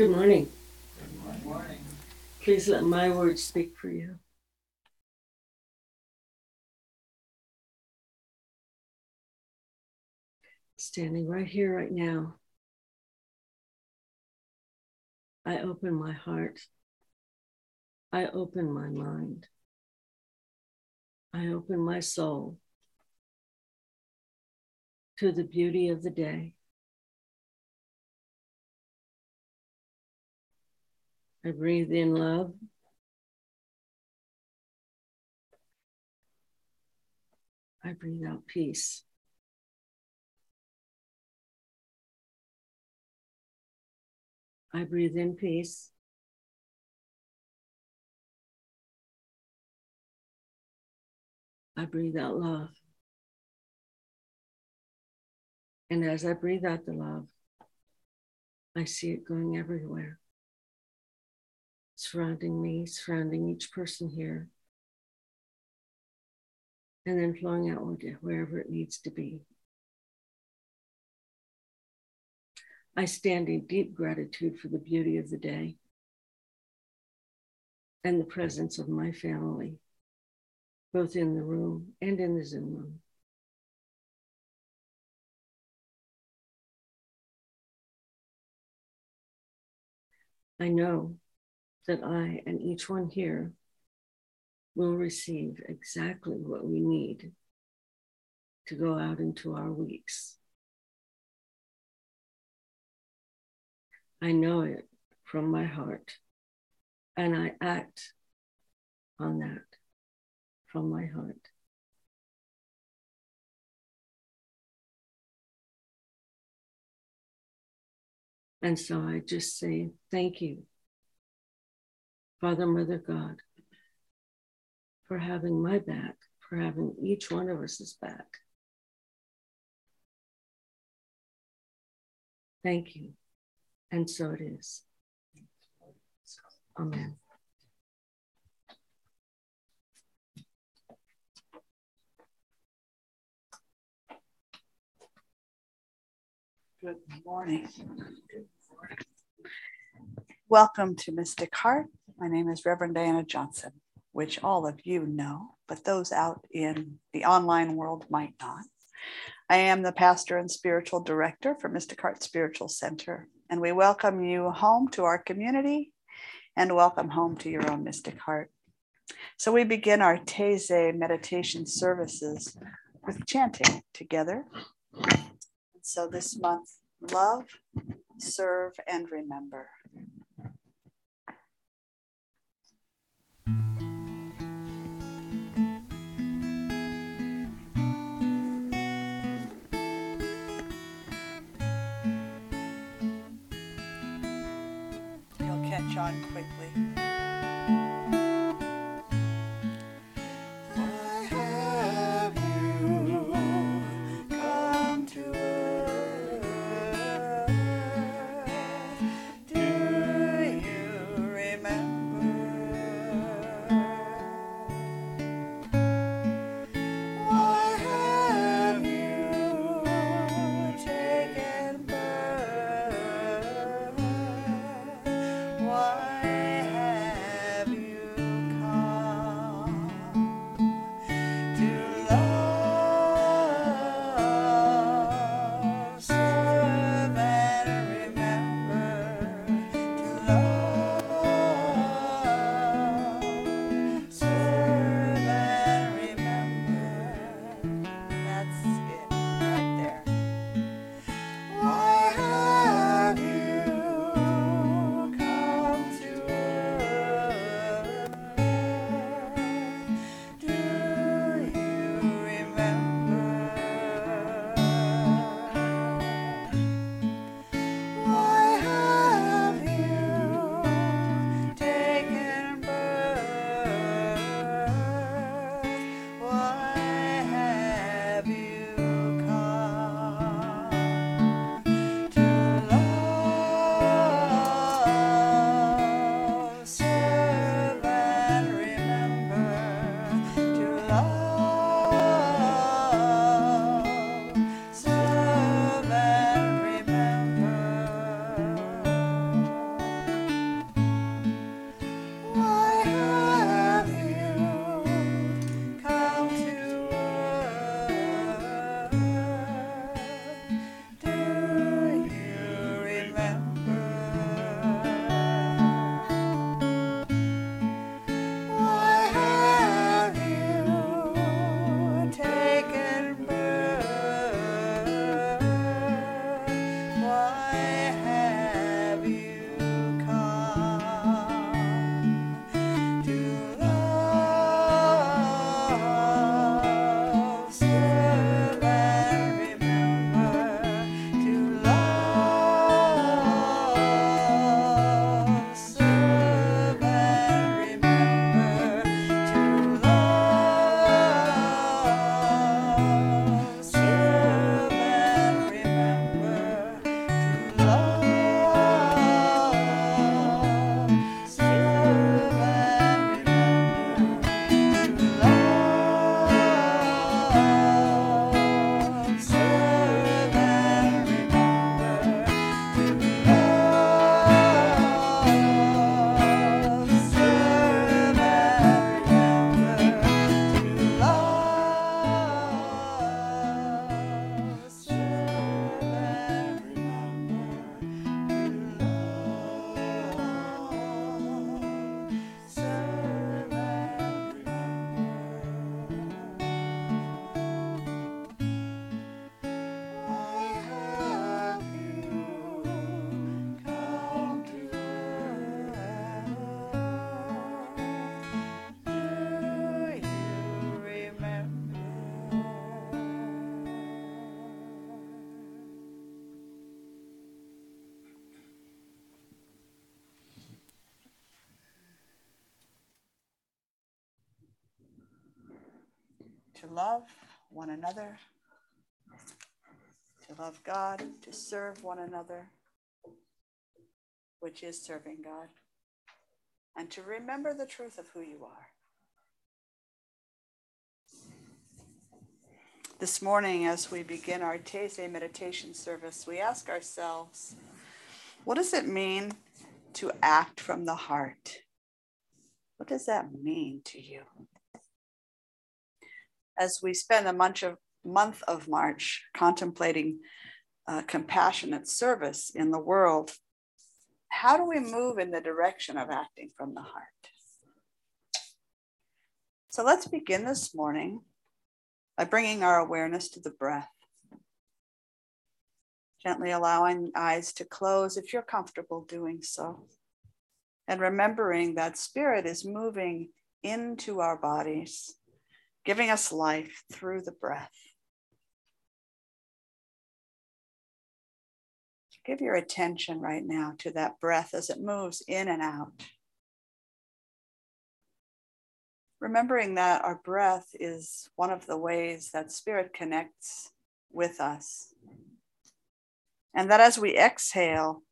Good morning. Good morning. Please let my words speak for you. Standing right here, right now, I open my heart. I open my mind. I open my soul to the beauty of the day. I breathe in love. I breathe out peace. I breathe in peace. I breathe out love. And as I breathe out the love, I see it going everywhere surrounding me, surrounding each person here, and then flowing outward wherever it needs to be. I stand in deep gratitude for the beauty of the day and the presence of my family, both in the room and in the Zoom room. I know that I and each one here will receive exactly what we need to go out into our weeks. I know it from my heart, and I act on that from my heart. And so I just say, thank you Father, Mother, God, for having my back, for having each one of us's back. Thank you. And so it is. Amen. Good morning. Welcome to Mystic Heart. My name is Reverend Diana Johnson, which all of you know, but those out in the online world might not. I am the pastor and spiritual director for Mystic Heart Spiritual Center, and we welcome you home to our community and welcome home to your own Mystic Heart. So we begin our Taizé meditation services with chanting together. So this month, love, serve, and remember. You'll catch to love one another, to love God, to serve one another, which is serving God, and to remember the truth of who you are. This morning, as we begin our Taizé meditation service, we ask ourselves, what does it mean to act from the heart? What does that mean to you? As we spend the month of, month of March contemplating uh, compassionate service in the world, how do we move in the direction of acting from the heart? So let's begin this morning by bringing our awareness to the breath. Gently allowing eyes to close if you're comfortable doing so. And remembering that spirit is moving into our bodies, giving us life through the breath. Give your attention right now to that breath as it moves in and out. Remembering that our breath is one of the ways that spirit connects with us. And that as we exhale,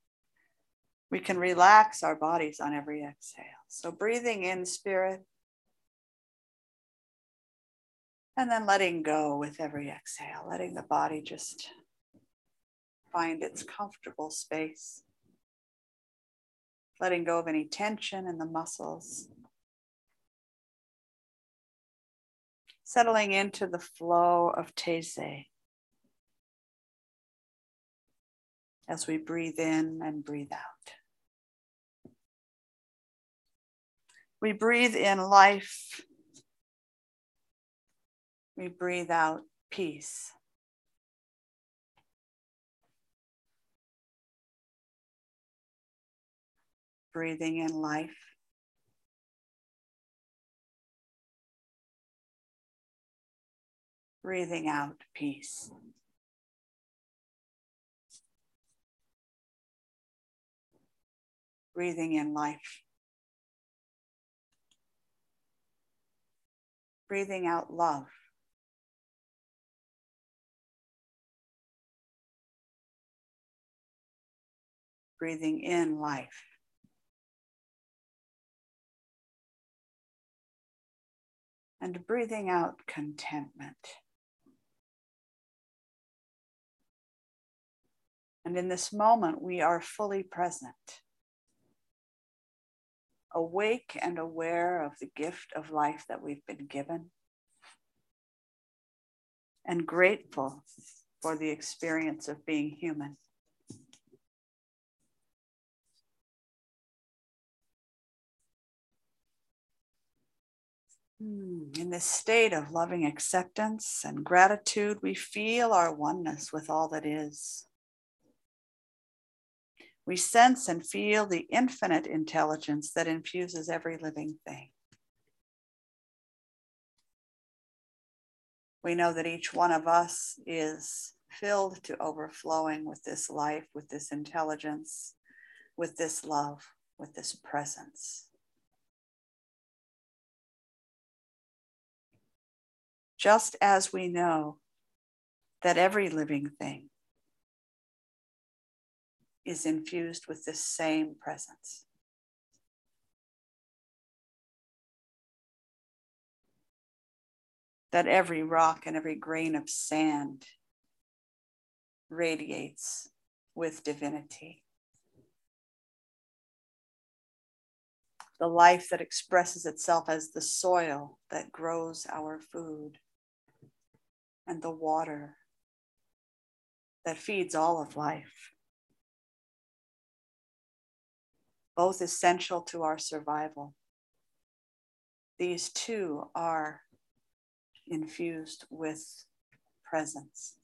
we can relax our bodies on every exhale. So breathing in spirit and then letting go with every exhale, letting the body just find its comfortable space, letting go of any tension in the muscles, settling into the flow of Taizé as we breathe in and breathe out. We breathe in life. We breathe out peace. breathing in life. Breathing out peace. Breathing in life. Breathing out love. Breathing in life. and breathing out contentment. And in this moment, we are fully present, awake and aware of the gift of life that we've been given, and grateful for the experience of being human. Hmm, in this state of loving acceptance and gratitude, we feel our oneness with all that is. We sense and feel the infinite intelligence that infuses every living thing. We know that each one of us is filled to overflowing with this life, with this intelligence, with this love, with this presence. Just as we know that every living thing is infused with this same presence. That every rock and every grain of sand radiates with divinity. The life that expresses itself as the soil that grows our food and the water that feeds all of life, both essential to our survival. These two are infused with presence.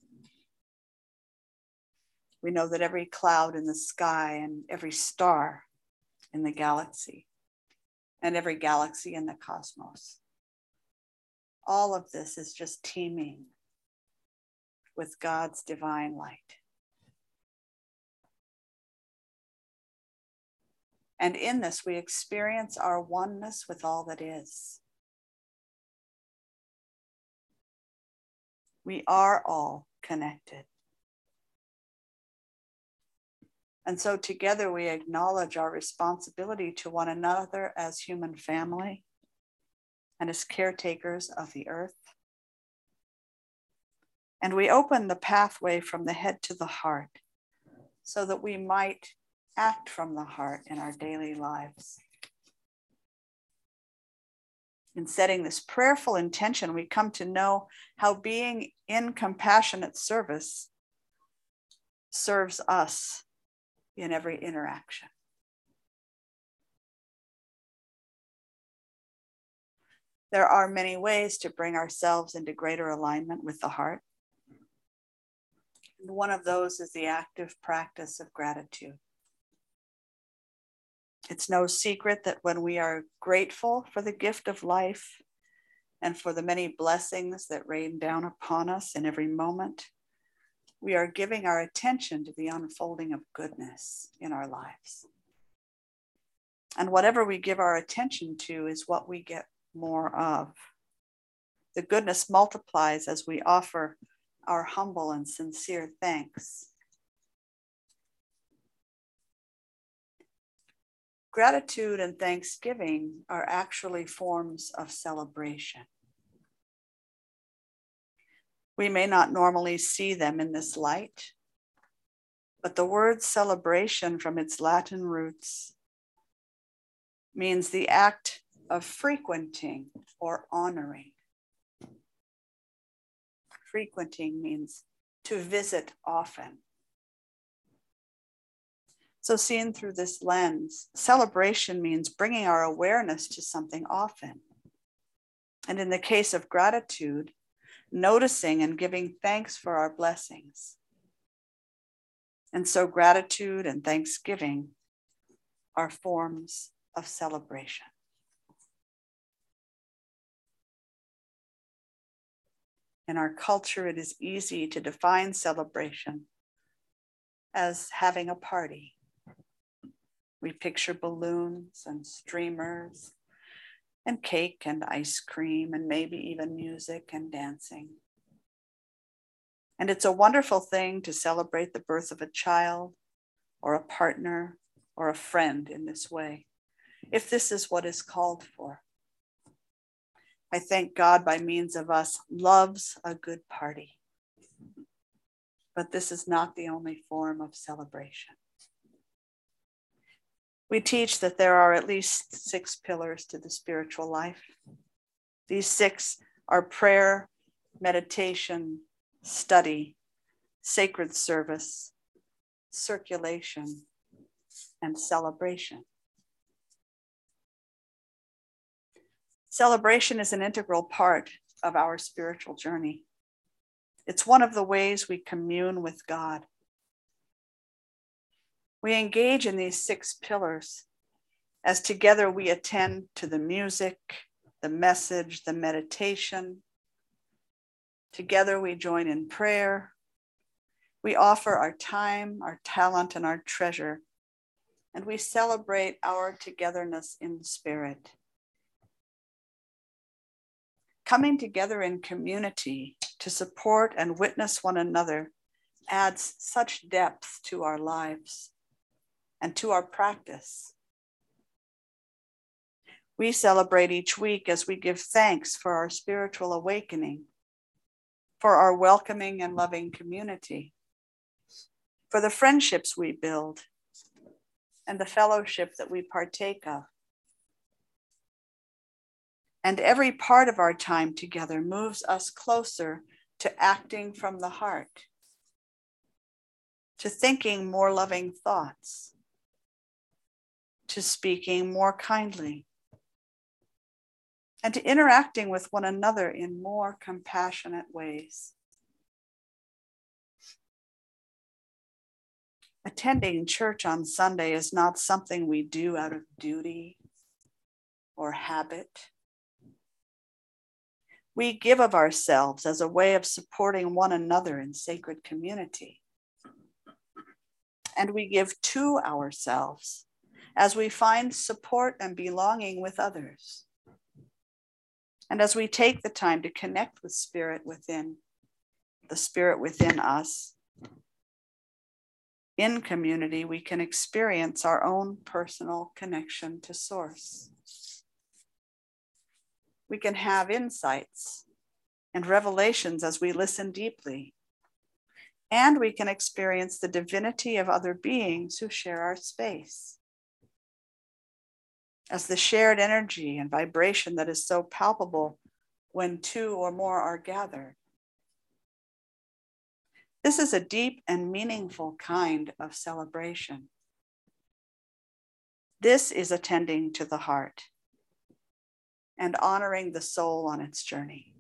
We know that every cloud in the sky and every star in the galaxy and every galaxy in the cosmos, all of this is just teeming with God's divine light. And in this, we experience our oneness with all that is. We are all connected. And so together we acknowledge our responsibility to one another as human family and as caretakers of the earth. And we open the pathway from the head to the heart so that we might act from the heart in our daily lives. In setting this prayerful intention, we come to know how being in compassionate service serves us in every interaction. There are many ways to bring ourselves into greater alignment with the heart. One of those is the active practice of gratitude. It's no secret that when we are grateful for the gift of life and for the many blessings that rain down upon us in every moment, we are giving our attention to the unfolding of goodness in our lives. And whatever we give our attention to is what we get more of. The goodness multiplies as we offer our humble and sincere thanks. Gratitude and thanksgiving are actually forms of celebration. We may not normally see them in this light, but the word celebration from its Latin roots means the act of frequenting or honoring. Frequenting means to visit often. So, seen through this lens, celebration means bringing our awareness to something often. And in the case of gratitude, noticing and giving thanks for our blessings. And so, gratitude and thanksgiving are forms of celebration. In our culture, it is easy to define celebration as having a party. We picture balloons and streamers and cake and ice cream and maybe even music and dancing. And it's a wonderful thing to celebrate the birth of a child or a partner or a friend in this way, if this is what is called for. I thank God by means of us loves a good party. But this is not the only form of celebration. We teach that there are at least six pillars to the spiritual life. These six are prayer, meditation, study, sacred service, circulation, and celebration. Celebration is an integral part of our spiritual journey. It's one of the ways we commune with God. We engage in these six pillars as together we attend to the music, the message, the meditation. Together we join in prayer. We offer our time, our talent, and our treasure, and we celebrate our togetherness in spirit. Coming together in community to support and witness one another adds such depth to our lives and to our practice. We celebrate each week as we give thanks for our spiritual awakening, for our welcoming and loving community, for the friendships we build, and the fellowship that we partake of. And every part of our time together moves us closer to acting from the heart, to thinking more loving thoughts, to speaking more kindly, and to interacting with one another in more compassionate ways. Attending church on Sunday is not something we do out of duty or habit. We give of ourselves as a way of supporting one another in sacred community. And we give to ourselves as we find support and belonging with others. And as we take the time to connect with spirit within the spirit within us, in community, we can experience our own personal connection to Source. We can have insights and revelations as we listen deeply. And we can experience the divinity of other beings who share our space. As the shared energy and vibration that is so palpable when two or more are gathered. This is a deep and meaningful kind of celebration. This is attending to the heart and honoring the soul on its journey.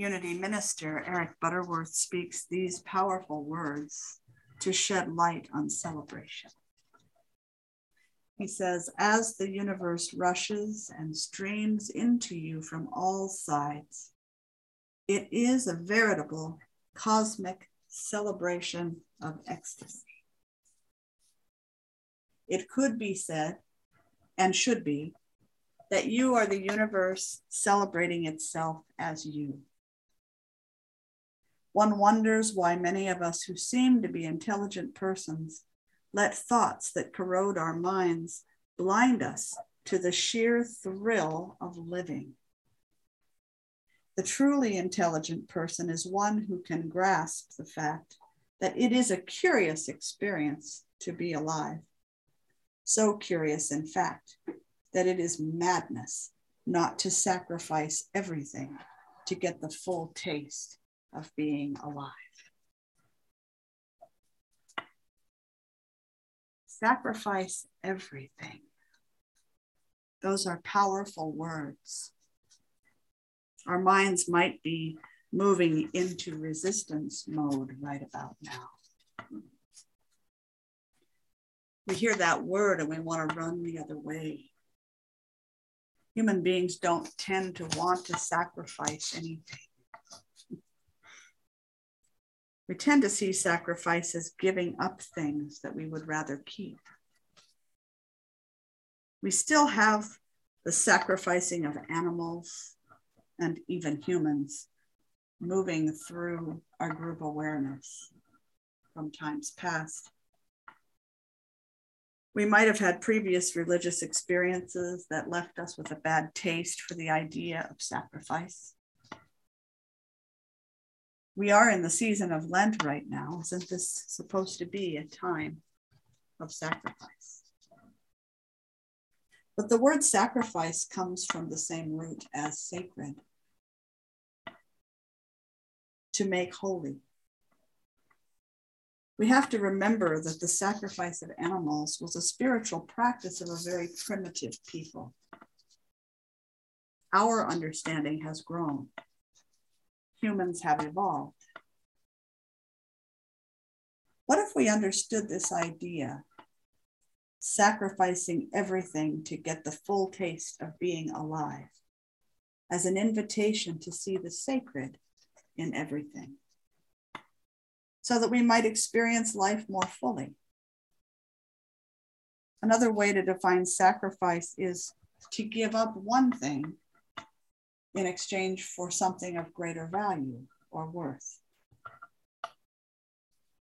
Unity minister Eric Butterworth speaks these powerful words to shed light on celebration. He says, As the universe rushes and streams into you from all sides, it is a veritable cosmic celebration of ecstasy. It could be said, and should be, that you are the universe celebrating itself as you. One wonders why many of us who seem to be intelligent persons let thoughts that corrode our minds blind us to the sheer thrill of living. The truly intelligent person is one who can grasp the fact that it is a curious experience to be alive. So curious, in fact, that it is madness not to sacrifice everything to get the full taste of being alive. Sacrifice everything. Those are powerful words. Our minds might be moving into resistance mode right about now. We hear that word and we want to run the other way. Human beings don't tend to want to sacrifice anything. We tend to see sacrifice as giving up things that we would rather keep. We still have the sacrificing of animals and even humans moving through our group awareness from times past. We might have had previous religious experiences that left us with a bad taste for the idea of sacrifice. We are in the season of Lent right now. Isn't this supposed to be a time of sacrifice? But the word sacrifice comes from the same root as sacred to make holy. We have to remember that the sacrifice of animals was a spiritual practice of a very primitive people. Our understanding has grown. Humans have evolved. What if we understood this idea, sacrificing everything to get the full taste of being alive, as an invitation to see the sacred in everything? so that we might experience life more fully. Another way to define sacrifice is to give up one thing in exchange for something of greater value or worth.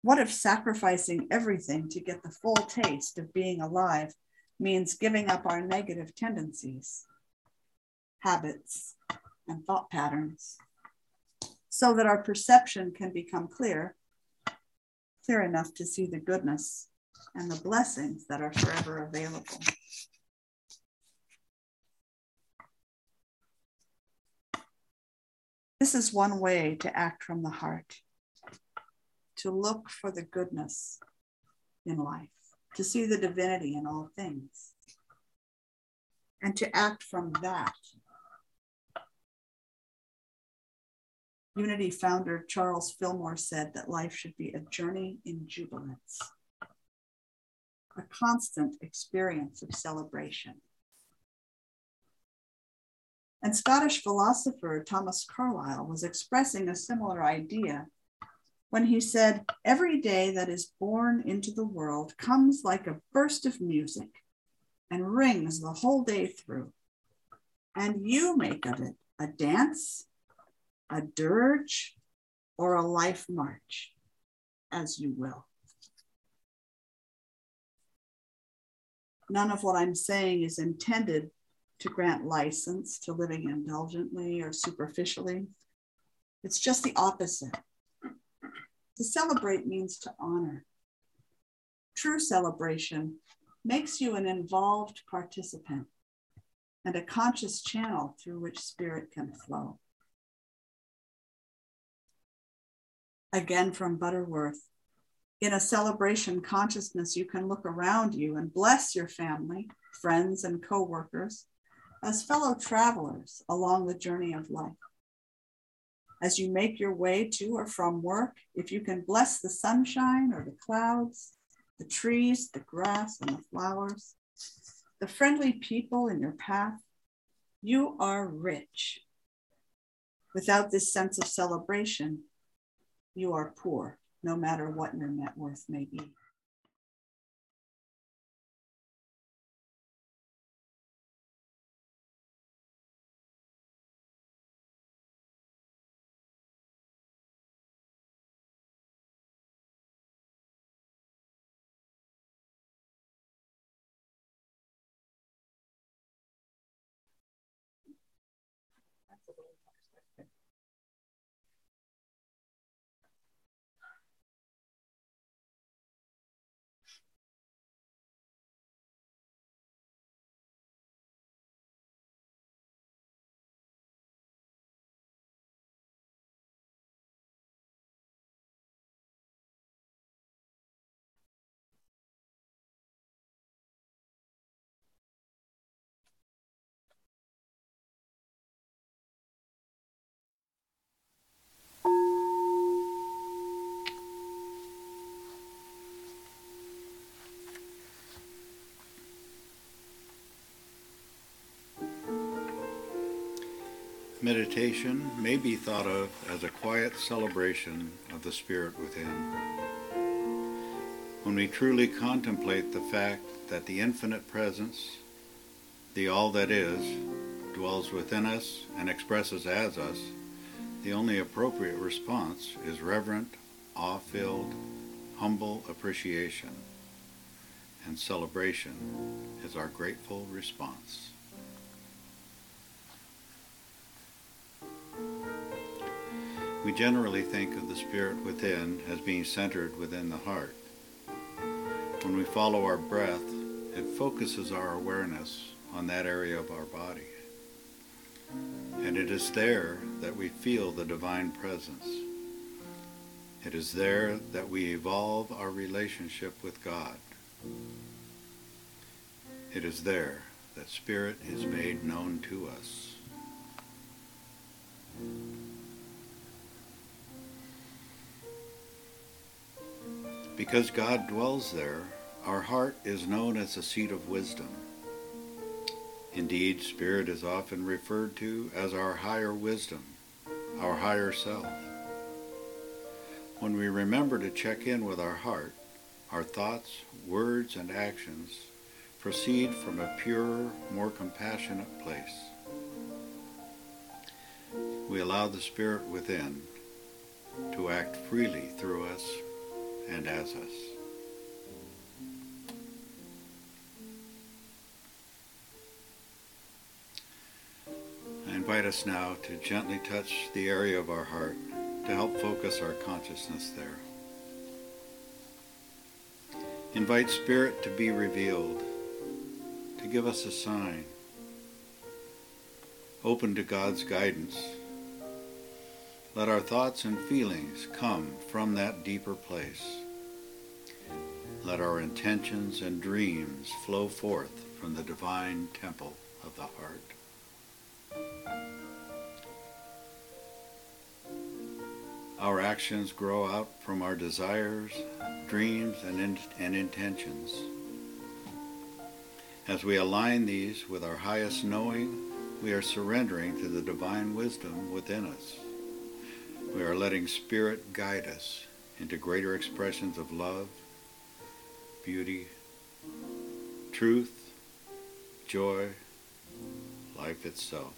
What if sacrificing everything to get the full taste of being alive means giving up our negative tendencies, habits, and thought patterns so that our perception can become clear clear enough to see the goodness and the blessings that are forever available. This is one way to act from the heart, to look for the goodness in life, to see the divinity in all things, and to act from that Unity founder Charles Fillmore said that life should be a journey in jubilance, a constant experience of celebration. And Scottish philosopher Thomas Carlyle was expressing a similar idea when he said, Every day that is born into the world comes like a burst of music and rings the whole day through. And you make of it a dance a dirge, or a life march, as you will. None of what I'm saying is intended to grant license to living indulgently or superficially. It's just the opposite. To celebrate means to honor. True celebration makes you an involved participant and a conscious channel through which spirit can flow. again from Butterworth. In a celebration consciousness, you can look around you and bless your family, friends, and coworkers as fellow travelers along the journey of life. As you make your way to or from work, if you can bless the sunshine or the clouds, the trees, the grass, and the flowers, the friendly people in your path, you are rich. Without this sense of celebration, you are poor, no matter what your net worth may be. Meditation may be thought of as a quiet celebration of the Spirit within. When we truly contemplate the fact that the infinite presence, the all that is, dwells within us and expresses as us, the only appropriate response is reverent, awe-filled, humble appreciation. and celebration is our grateful response. We generally think of the spirit within as being centered within the heart. When we follow our breath, it focuses our awareness on that area of our body. And it is there that we feel the divine presence. It is there that we evolve our relationship with God. It is there that Spirit is made known to us. Because God dwells there, our heart is known as the seat of wisdom. Indeed, Spirit is often referred to as our higher wisdom, our higher self. When we remember to check in with our heart, our thoughts, words, and actions proceed from a purer, more compassionate place. We allow the Spirit within to act freely through us and as us. I invite us now to gently touch the area of our heart to help focus our consciousness there. Invite Spirit to be revealed, to give us a sign, open to God's guidance. Let our thoughts and feelings come from that deeper place. Let our intentions and dreams flow forth from the divine temple of the heart. Our actions grow out from our desires, dreams, and, in, and intentions. As we align these with our highest knowing, we are surrendering to the divine wisdom within us. We are letting Spirit guide us into greater expressions of love, beauty, truth, joy, life itself.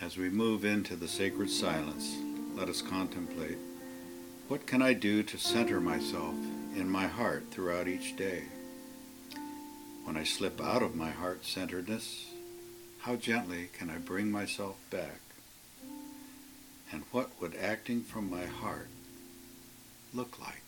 As we move into the sacred silence, let us contemplate what can I do to center myself in my heart throughout each day? When I slip out of my heart centeredness, how gently can I bring myself back? And what would acting from my heart look like?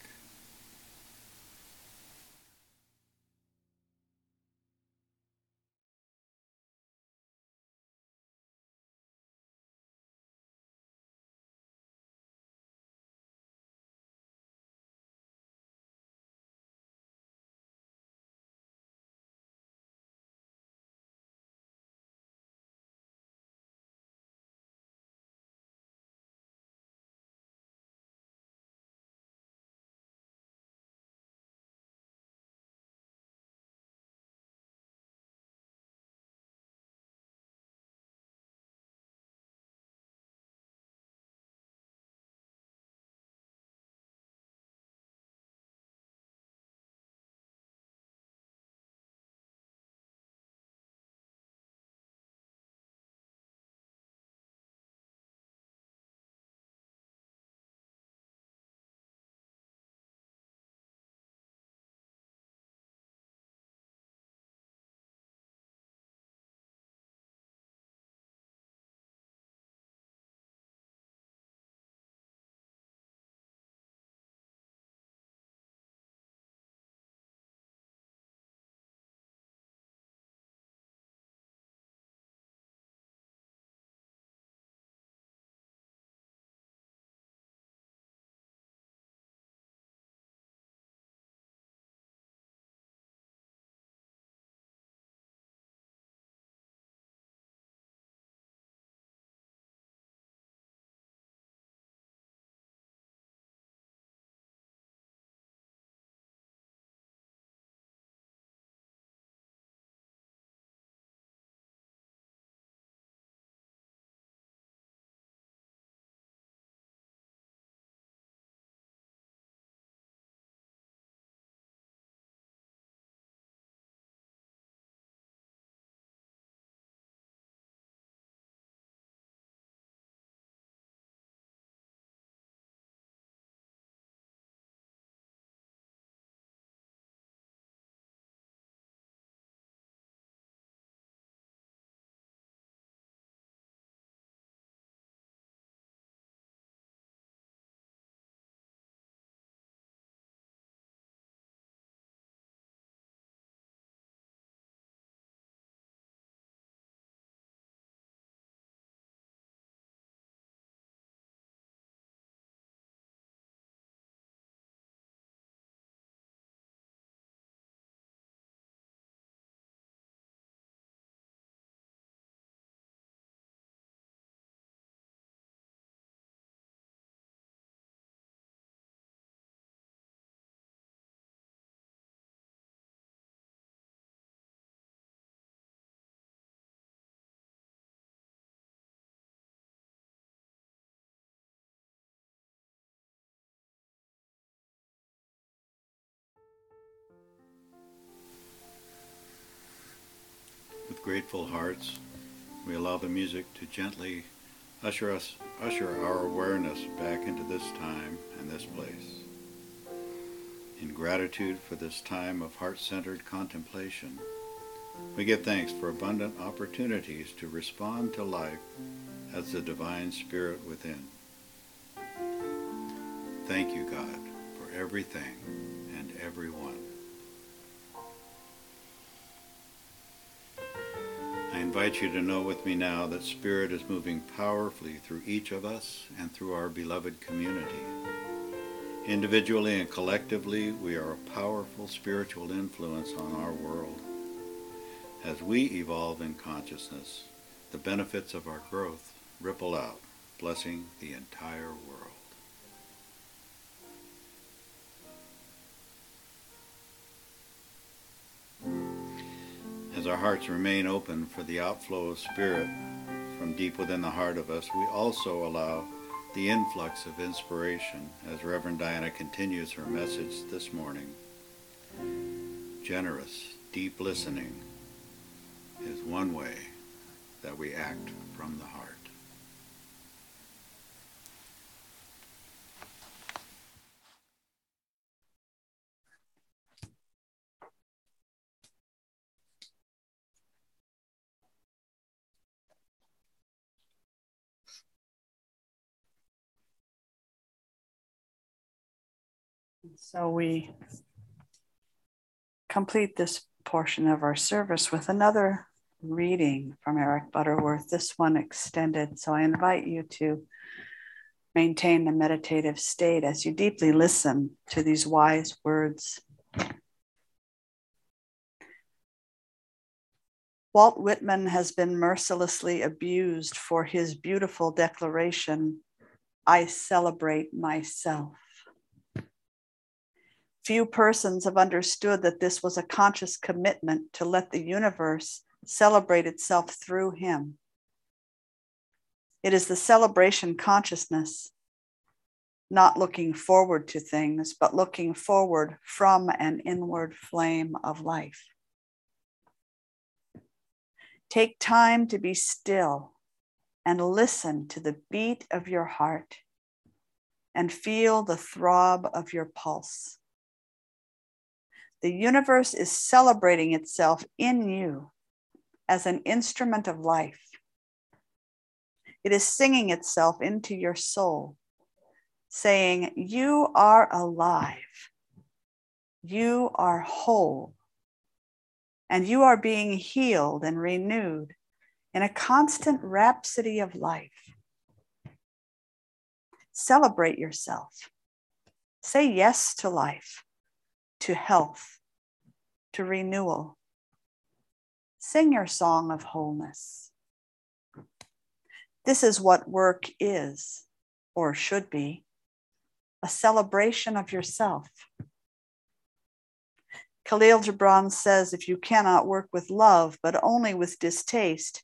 Grateful hearts, we allow the music to gently usher us usher our awareness back into this time and this place. In gratitude for this time of heart-centered contemplation, we give thanks for abundant opportunities to respond to life as the divine spirit within. Thank you, God, for everything and everyone. I invite you to know with me now that Spirit is moving powerfully through each of us and through our beloved community. Individually and collectively, we are a powerful spiritual influence on our world. As we evolve in consciousness, the benefits of our growth ripple out, blessing the entire world. As our hearts remain open for the outflow of spirit from deep within the heart of us, we also allow the influx of inspiration as Reverend Diana continues her message this morning. Generous, deep listening is one way that we act from the heart. So we complete this portion of our service with another reading from Eric Butterworth, this one extended. So I invite you to maintain a meditative state as you deeply listen to these wise words. Walt Whitman has been mercilessly abused for his beautiful declaration I celebrate myself. Few persons have understood that this was a conscious commitment to let the universe celebrate itself through him. It is the celebration consciousness, not looking forward to things, but looking forward from an inward flame of life. Take time to be still and listen to the beat of your heart and feel the throb of your pulse. The universe is celebrating itself in you as an instrument of life. It is singing itself into your soul, saying, You are alive, you are whole, and you are being healed and renewed in a constant rhapsody of life. Celebrate yourself. Say yes to life to health, to renewal. Sing your song of wholeness. This is what work is, or should be a celebration of yourself. Kahlil Gibran says if you cannot work with love, but only with distaste,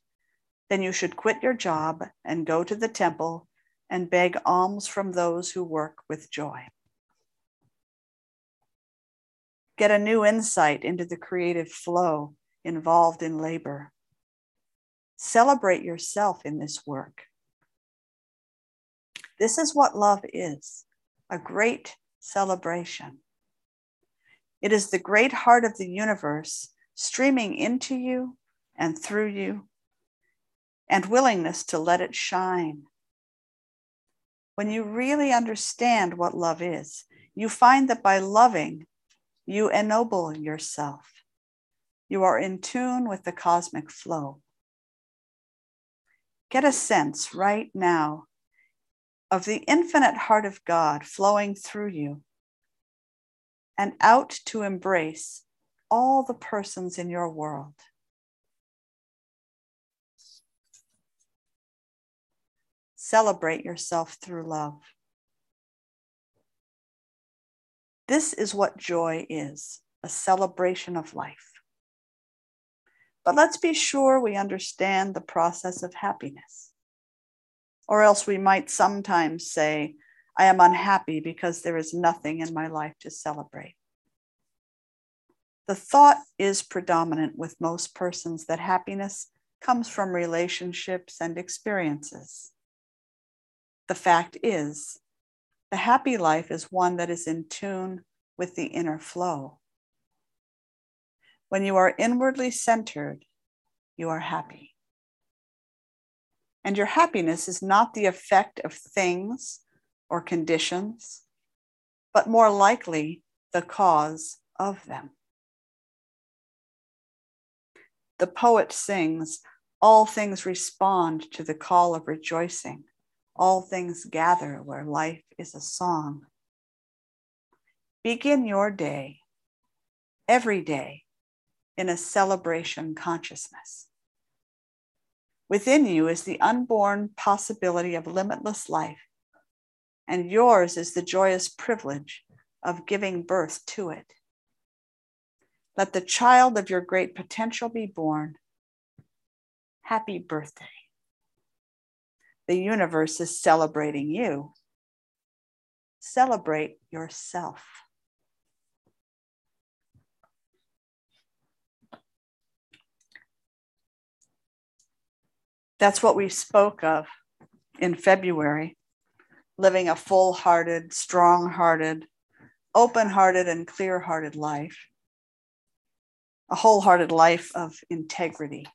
then you should quit your job and go to the temple and beg alms from those who work with joy get a new insight into the creative flow involved in labor. Celebrate yourself in this work. This is what love is a great celebration. It is the great heart of the universe streaming into you and through you, and willingness to let it shine. When you really understand what love is, you find that by loving, you ennoble yourself. You are in tune with the cosmic flow. Get a sense right now of the infinite heart of God flowing through you and out to embrace all the persons in your world. Celebrate yourself through love. This is what joy is a celebration of life. But let's be sure we understand the process of happiness. Or else we might sometimes say, I am unhappy because there is nothing in my life to celebrate. The thought is predominant with most persons that happiness comes from relationships and experiences. The fact is, the happy life is one that is in tune with the inner flow. When you are inwardly centered, you are happy. And your happiness is not the effect of things or conditions, but more likely the cause of them. The poet sings, All things respond to the call of rejoicing. All things gather where life is a song. Begin your day, every day, in a celebration consciousness. Within you is the unborn possibility of limitless life, and yours is the joyous privilege of giving birth to it. Let the child of your great potential be born. Happy birthday. The universe is celebrating you. Celebrate yourself. That's what we spoke of in February living a full hearted, strong hearted, open hearted, and clear hearted life a wholehearted life of integrity.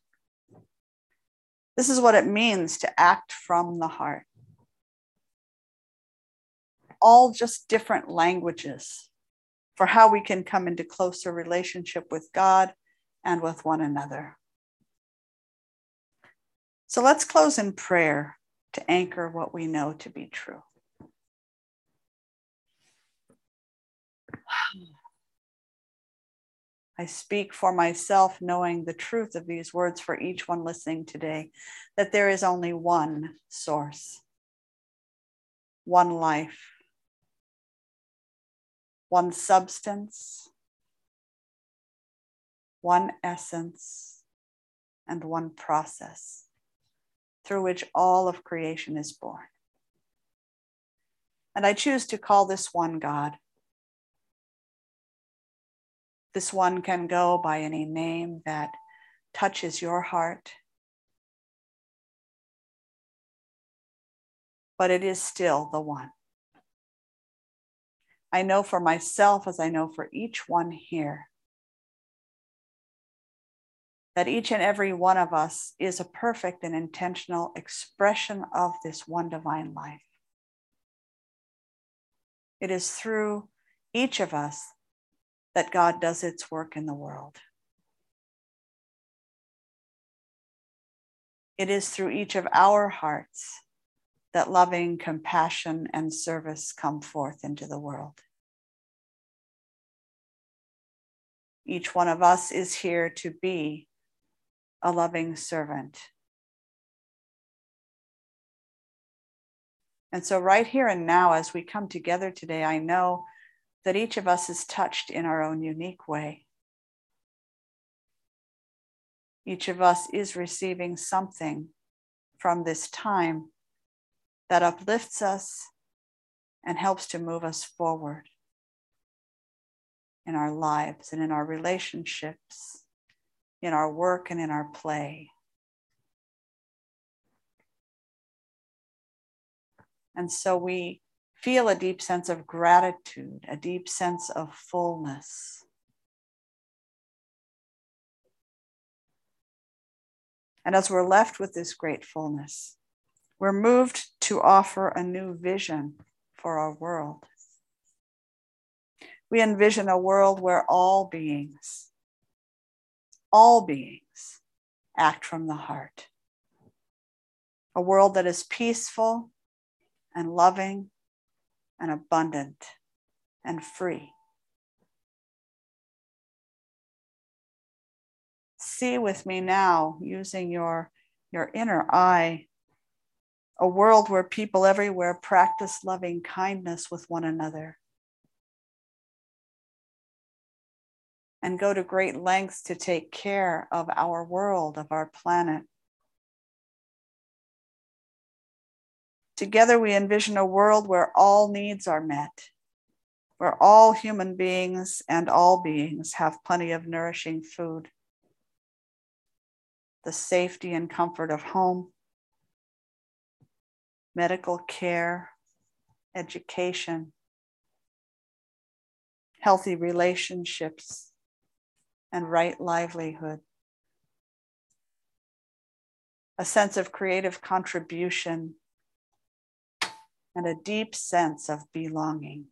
This is what it means to act from the heart. All just different languages for how we can come into closer relationship with God and with one another. So let's close in prayer to anchor what we know to be true. I speak for myself, knowing the truth of these words for each one listening today, that there is only one source, one life, one substance, one essence, and one process through which all of creation is born. And I choose to call this one God this one can go by any name that touches your heart. But it is still the one. I know for myself, as I know for each one here, that each and every one of us is a perfect and intentional expression of this one divine life. It is through each of us that God does its work in the world. It is through each of our hearts that loving compassion and service come forth into the world. Each one of us is here to be a loving servant. And so, right here and now, as we come together today, I know that each of us is touched in our own unique way. Each of us is receiving something from this time that uplifts us and helps to move us forward in our lives and in our relationships, in our work and in our play. And so we feel a deep sense of gratitude, a deep sense of fullness. And as we're left with this gratefulness, we're moved to offer a new vision for our world. We envision a world where all beings, all beings act from the heart. A world that is peaceful and loving and abundant and free. See with me now, using your, your inner eye, a world where people everywhere practice loving kindness with one another and go to great lengths to take care of our world, of our planet. Together, we envision a world where all needs are met where all human beings and all beings have plenty of nourishing food, the safety and comfort of home, medical care, education, healthy relationships, and right livelihood. A sense of creative contribution and a deep sense of belonging.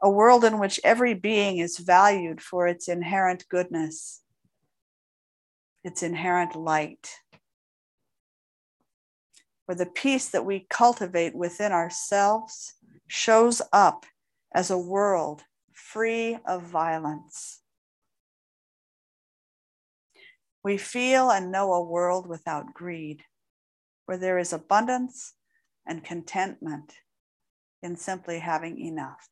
A world in which every being is valued for its inherent goodness, its inherent light, where the peace that we cultivate within ourselves shows up as a world free of violence. We feel and know a world without greed, where there is abundance and contentment in simply having enough.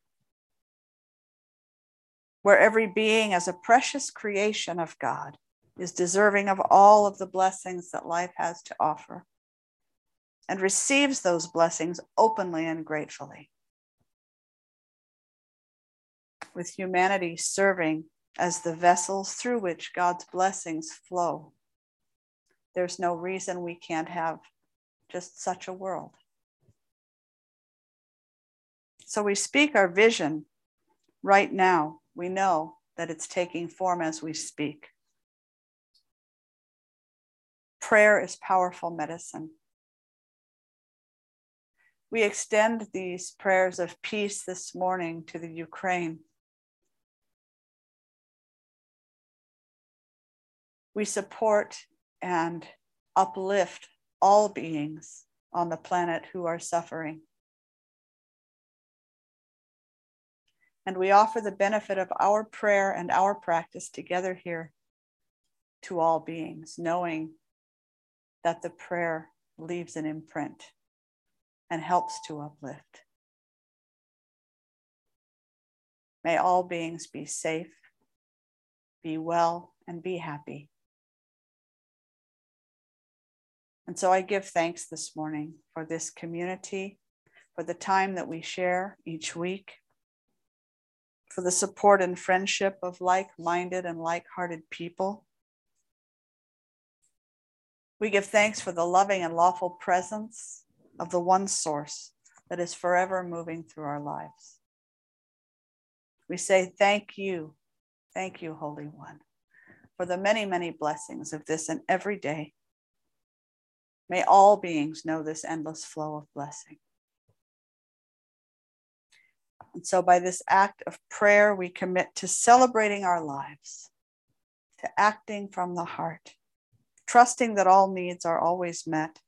Where every being, as a precious creation of God, is deserving of all of the blessings that life has to offer and receives those blessings openly and gratefully. With humanity serving as the vessels through which God's blessings flow, there's no reason we can't have just such a world. So we speak our vision right now. We know that it's taking form as we speak. Prayer is powerful medicine. We extend these prayers of peace this morning to the Ukraine. We support and uplift all beings on the planet who are suffering. And we offer the benefit of our prayer and our practice together here to all beings, knowing that the prayer leaves an imprint and helps to uplift. May all beings be safe, be well, and be happy. And so I give thanks this morning for this community, for the time that we share each week, for the support and friendship of like minded and like hearted people. We give thanks for the loving and lawful presence of the one source that is forever moving through our lives. We say, Thank you, thank you, Holy One, for the many, many blessings of this and every day. May all beings know this endless flow of blessing. And so, by this act of prayer, we commit to celebrating our lives, to acting from the heart, trusting that all needs are always met,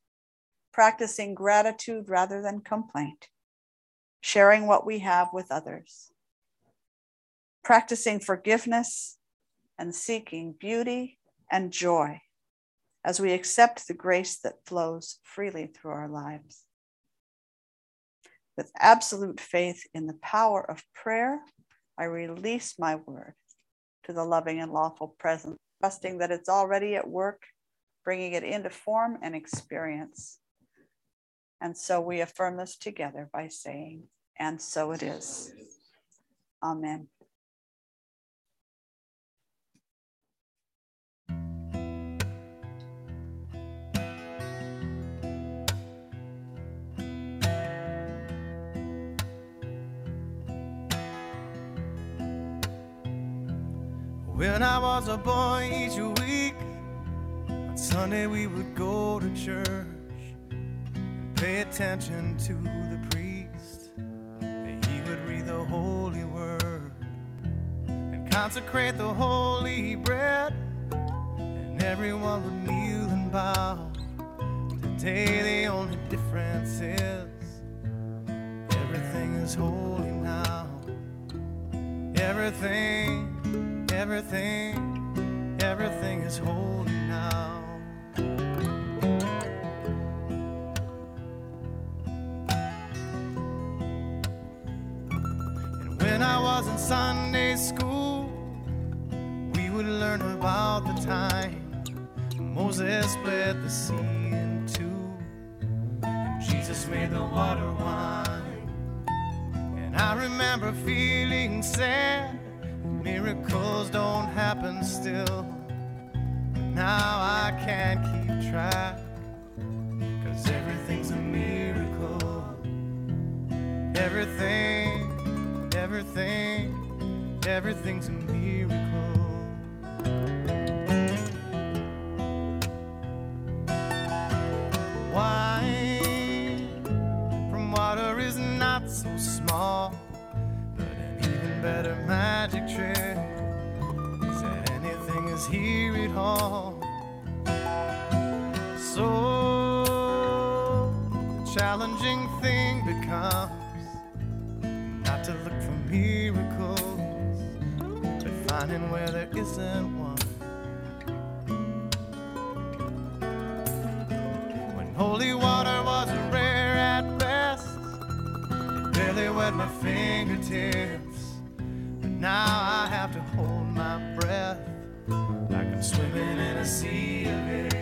practicing gratitude rather than complaint, sharing what we have with others, practicing forgiveness and seeking beauty and joy as we accept the grace that flows freely through our lives. With absolute faith in the power of prayer, I release my word to the loving and lawful presence, trusting that it's already at work, bringing it into form and experience and so we affirm this together by saying, and so it is. Amen. When I was a boy each week, on Sunday we would go to church. And pay attention to the priest, he would read the holy word and consecrate the holy bread, and everyone would kneel and bow. Today, the only difference is everything is holy now. Everything, everything, everything is holy now. And when I was in Sunday school, we would learn about the time Moses split the sea in two, and Jesus made the water wine. And I remember feeling sad. Miracles don't happen still. Now I can't keep track. Cause everything's a miracle. Everything, everything, everything's a miracle. Magic trick is that anything is here at all. So the challenging thing becomes not to look for miracles, but finding where there isn't one. When holy water was rare at best, it barely wet my fingertips. Now I have to hold my breath like I'm swimming in a sea of it.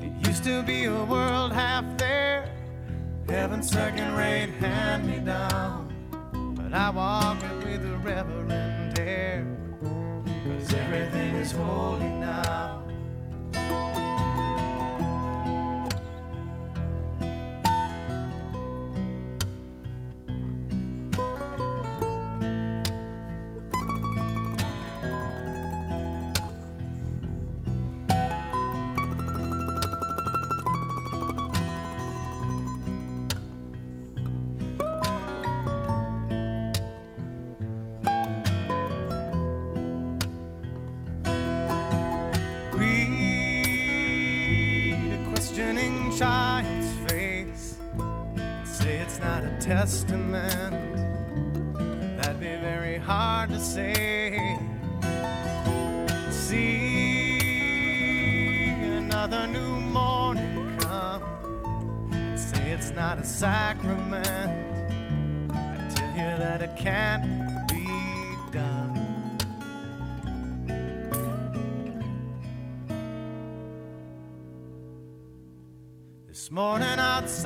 It used to be a world half there, heaven second rate hand me down. But I walk it with a reverent air, cause everything is holy now.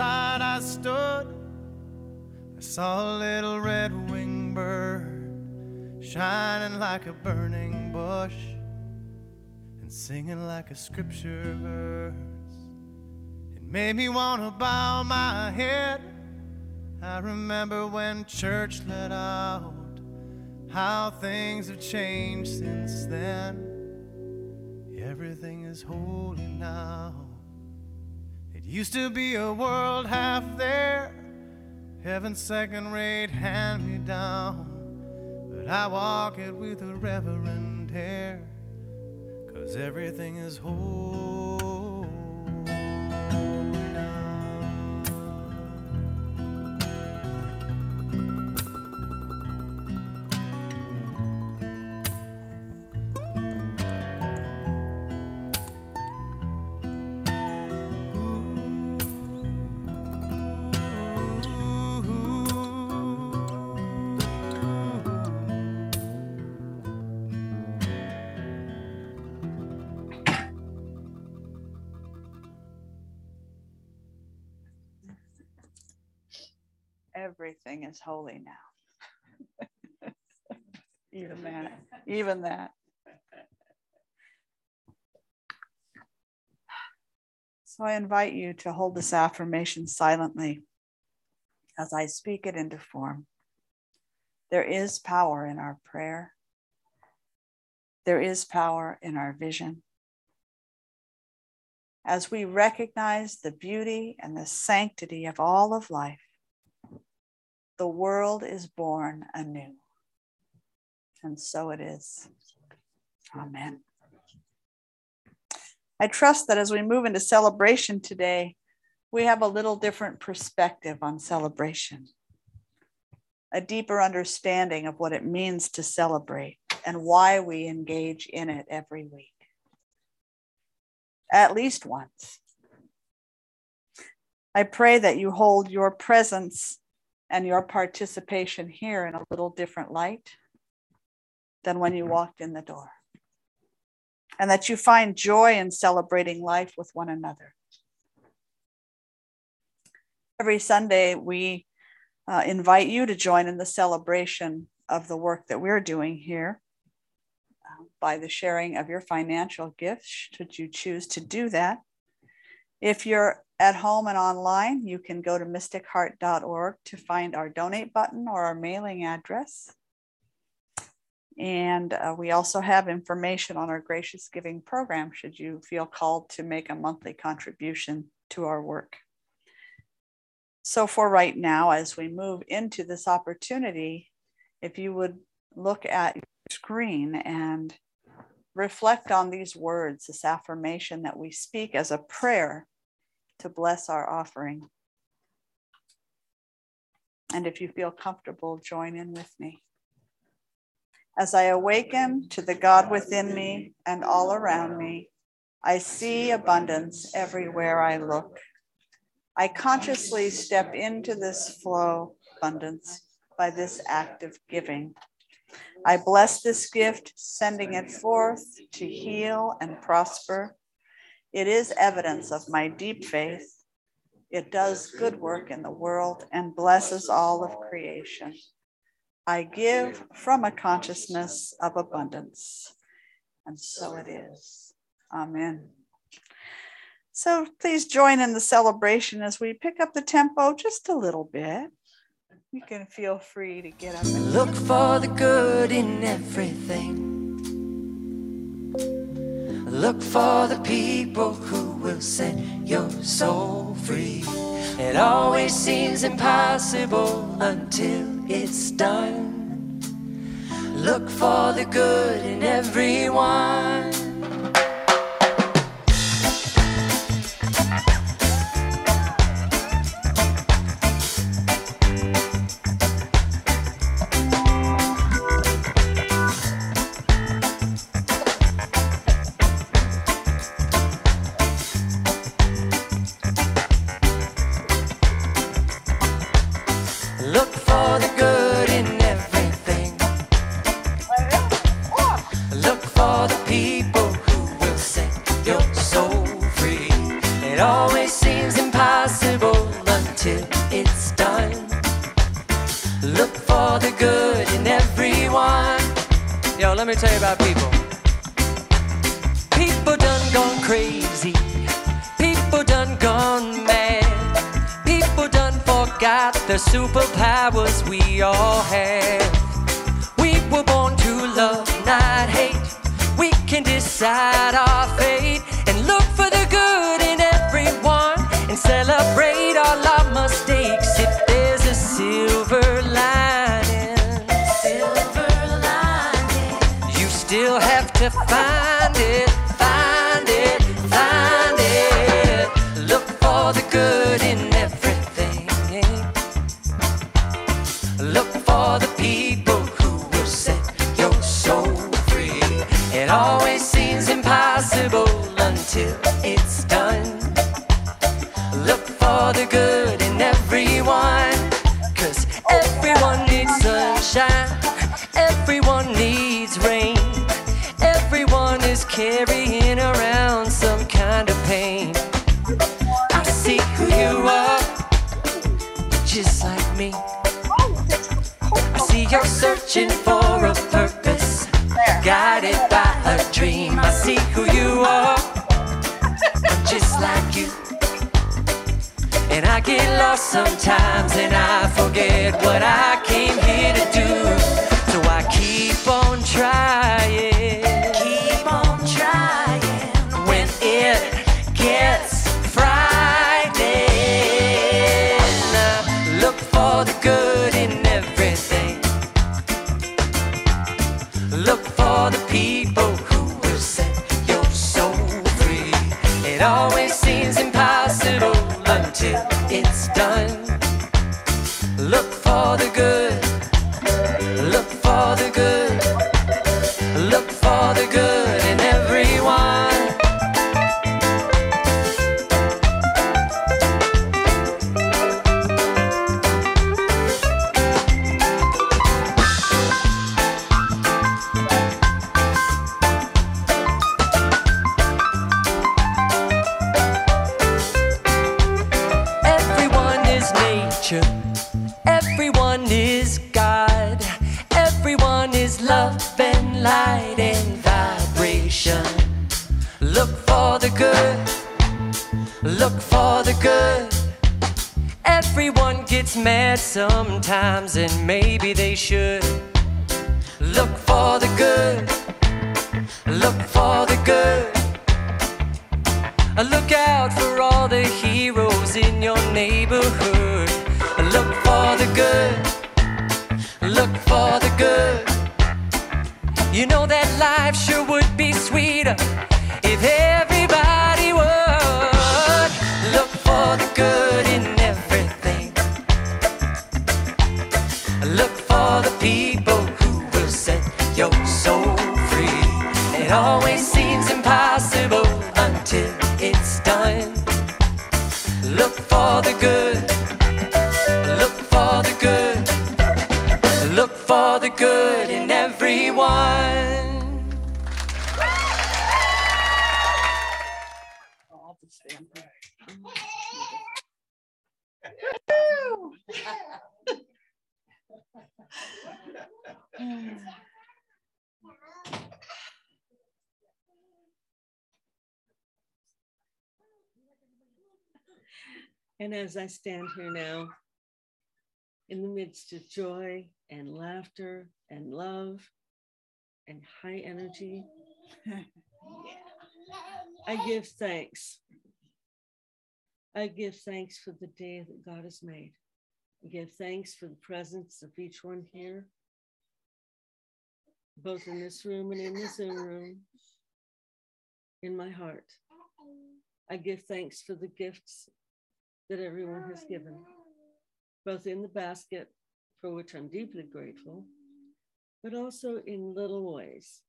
I stood, I saw a little red winged bird shining like a burning bush and singing like a scripture verse. It made me want to bow my head. I remember when church let out, how things have changed since then. Everything is holy now. Used to be a world half there, heaven's second rate hand me down. But I walk it with a reverent air, cause everything is holy holy now. even that, even that. So I invite you to hold this affirmation silently as I speak it into form. There is power in our prayer. There is power in our vision. As we recognize the beauty and the sanctity of all of life, the world is born anew. And so it is. Amen. I trust that as we move into celebration today, we have a little different perspective on celebration, a deeper understanding of what it means to celebrate and why we engage in it every week, at least once. I pray that you hold your presence and your participation here in a little different light than when you walked in the door. And that you find joy in celebrating life with one another. Every Sunday, we uh, invite you to join in the celebration of the work that we're doing here uh, by the sharing of your financial gifts, should you choose to do that. If you're at home and online, you can go to mysticheart.org to find our donate button or our mailing address. And uh, we also have information on our gracious giving program should you feel called to make a monthly contribution to our work. So, for right now, as we move into this opportunity, if you would look at your screen and reflect on these words, this affirmation that we speak as a prayer to bless our offering. And if you feel comfortable, join in with me. As I awaken to the God within me and all around me, I see abundance everywhere I look. I consciously step into this flow abundance by this act of giving. I bless this gift, sending it forth to heal and prosper. It is evidence of my deep faith. It does good work in the world and blesses all of creation. I give from a consciousness of abundance. And so it is. Amen. So please join in the celebration as we pick up the tempo just a little bit. You can feel free to get up and look for the good in everything. Look for the people who will set your soul free. It always seems impossible until it's done. Look for the good in everyone. look as I stand here now, in the midst of joy and laughter and love and high energy, I give thanks. I give thanks for the day that God has made. I give thanks for the presence of each one here, both in this room and in the Zoom room, in my heart. I give thanks for the gifts that everyone has given, both in the basket, for which I'm deeply grateful, but also in little ways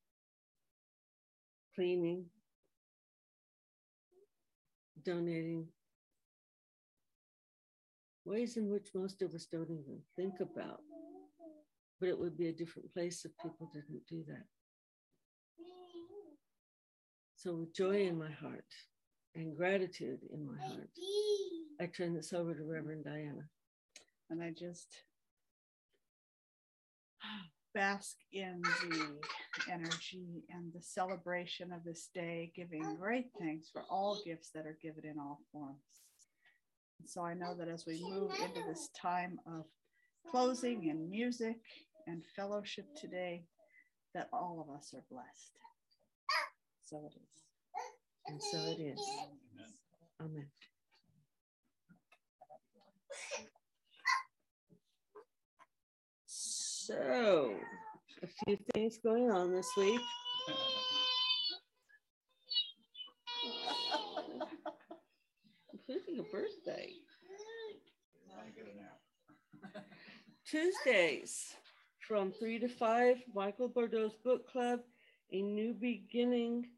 cleaning, donating, ways in which most of us don't even think about. But it would be a different place if people didn't do that. So, with joy in my heart and gratitude in my heart, I turn this over to mm. Reverend Diana. And I just bask in the energy and the celebration of this day, giving great thanks for all gifts that are given in all forms. And so I know that as we move into this time of closing and music and fellowship today, that all of us are blessed. So it is. And so it is. Amen. So, a few things going on this week. Including a birthday. Tuesdays from three to five, Michael Bordeaux's book club, A New Beginning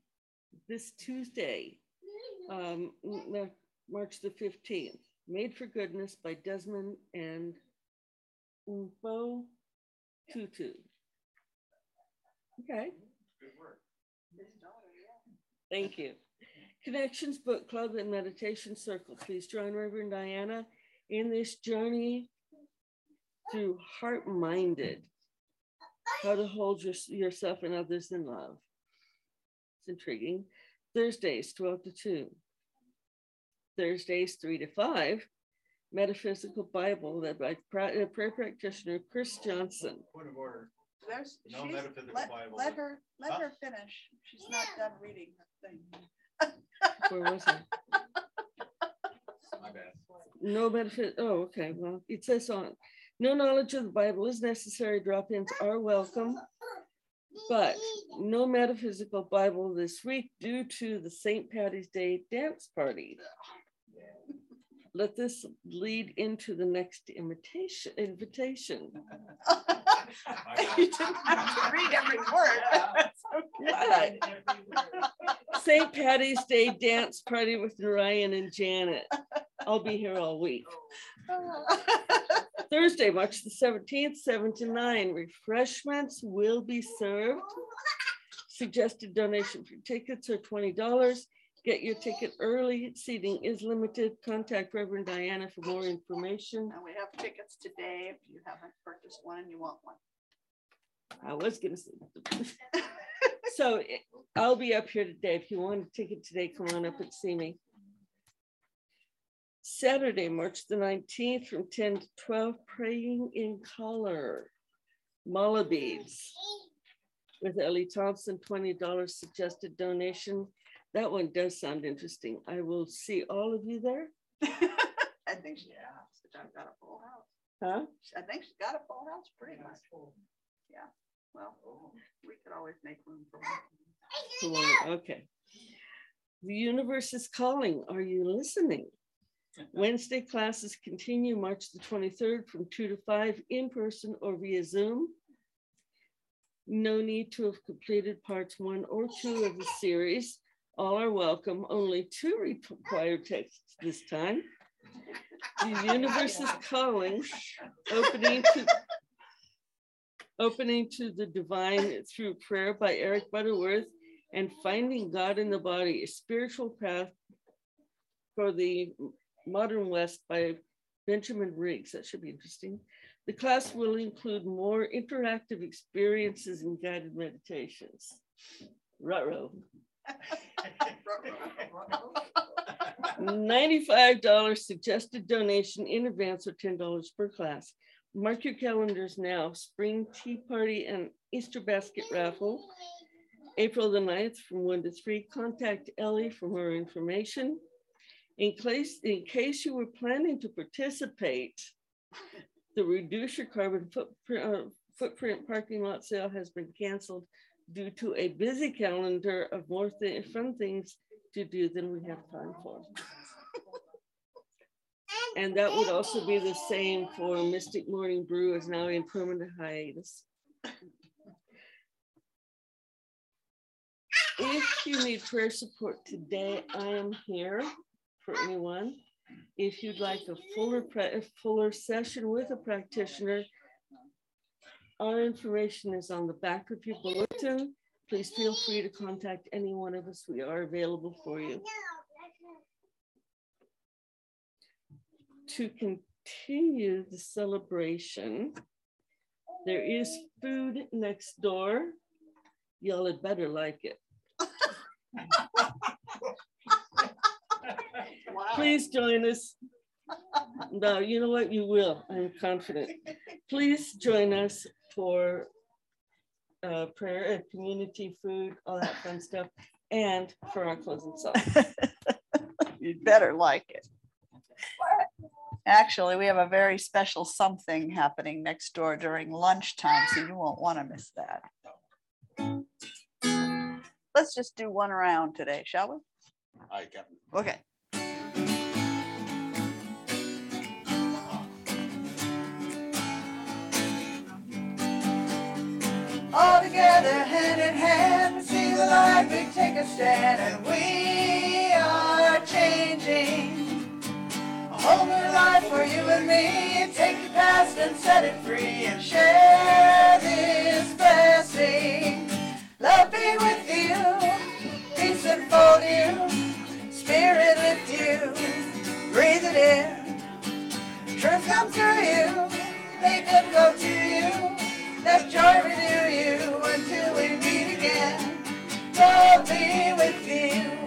this Tuesday, um, March the 15th. Made for Goodness by Desmond and Mpho Tutu. Okay. Good work. Thank you. Connections Book Club and Meditation Circle. Please join Reverend Diana in this journey through heart minded, how to hold your, yourself and others in love. It's intriguing. Thursdays, 12 to 2. Thursdays, 3 to 5. Metaphysical Bible led by pra- uh, prayer practitioner Chris Johnson. Point of order. There's, No she's- metaphysical let, Bible. let her, let Huh? her finish. She's not done reading her thing. Where was I? My bad. No benefit. Oh, okay. Well, it says on no knowledge of the Bible is necessary. Drop ins are welcome, but no metaphysical Bible this week due to the St. Patty's Day dance party. Let this lead into the next invitation. Invitation. You didn't have to read every word. St. Patty's Day dance party with Ryan and Janet. I'll be here all week. Thursday, March the 17th, 7 to 9. Refreshments will be served. Suggested donation for tickets are $20. Get your ticket early. Seating is limited. Contact Reverend Diana for more information. And we have tickets today if you haven't purchased one and you want one. I was gonna say. So I'll be up here today. If you want a ticket today, come on up and see me. Saturday, March the nineteenth, from ten to twelve, praying in color. Mala beads. With Ellie Thompson, twenty dollars suggested donation. That one does sound interesting. I will see all of you there. I think she has, I've got a full house. Huh? I think she's got a full house pretty much. Yeah, well, we could always make room for one. Cool, Okay. The universe is calling. Are you listening? Wednesday classes continue March the 23rd from 2 to 5 in person or via Zoom. No need to have completed parts one or two of the series. All are welcome. Only two required texts this time. The universe is calling, opening to opening to the divine through prayer by Eric Butterworth and finding God in the body, a spiritual path for the modern West by Benjamin Riggs. That should be interesting. The class will include more interactive experiences and guided meditations. Ruh-roh. $95 suggested donation in advance or $10 per class. Mark your calendars now. Spring Tea Party and Easter Basket Raffle. April the 9th from 1 to 3. Contact Ellie for more information. In case, in case you were planning to participate, the Reduce Your Carbon Footprint, uh, footprint Parking Lot Sale has been canceled due to a busy calendar of more thi- fun things to do than we have time for. And that would also be the same for Mystic Morning Brew is now in permanent hiatus. If you need prayer support today, I am here for anyone. If you'd like a fuller, fuller session with a practitioner, our information is on the back of your bulletin. Please feel free to contact any one of us. We are available for you. To continue the celebration, there is food next door. Y'all had better like it. Please join us. No, you know what? You will. I'm confident. Please join us for uh, prayer and community food, all that fun stuff, and for our closing song. You'd better like it. Actually, we have a very special something happening next door during lunchtime, so you won't want to miss that. Let's just do one round today, shall we? Hi, Captain. Okay. All together, hand in hand, we see the light, we take a stand, and we are changing. A whole new life for you and me. Take the past and set it free, and share this blessing. Love be with you, peace enfold you, spirit lift you, breathe it in. Truth come through you, them go to you. Let joy renew you until we meet again. Love be with you.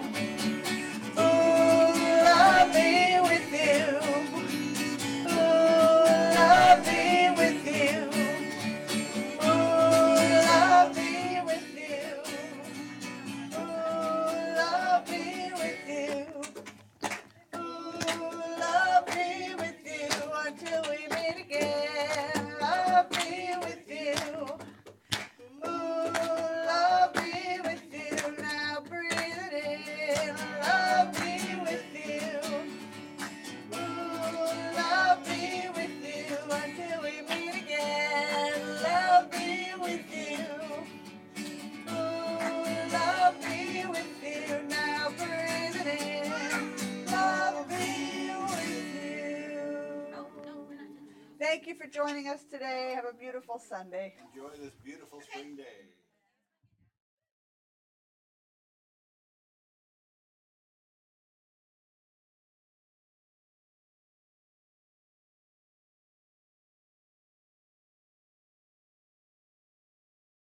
For joining us today. Have a beautiful Sunday. Enjoy this beautiful spring day.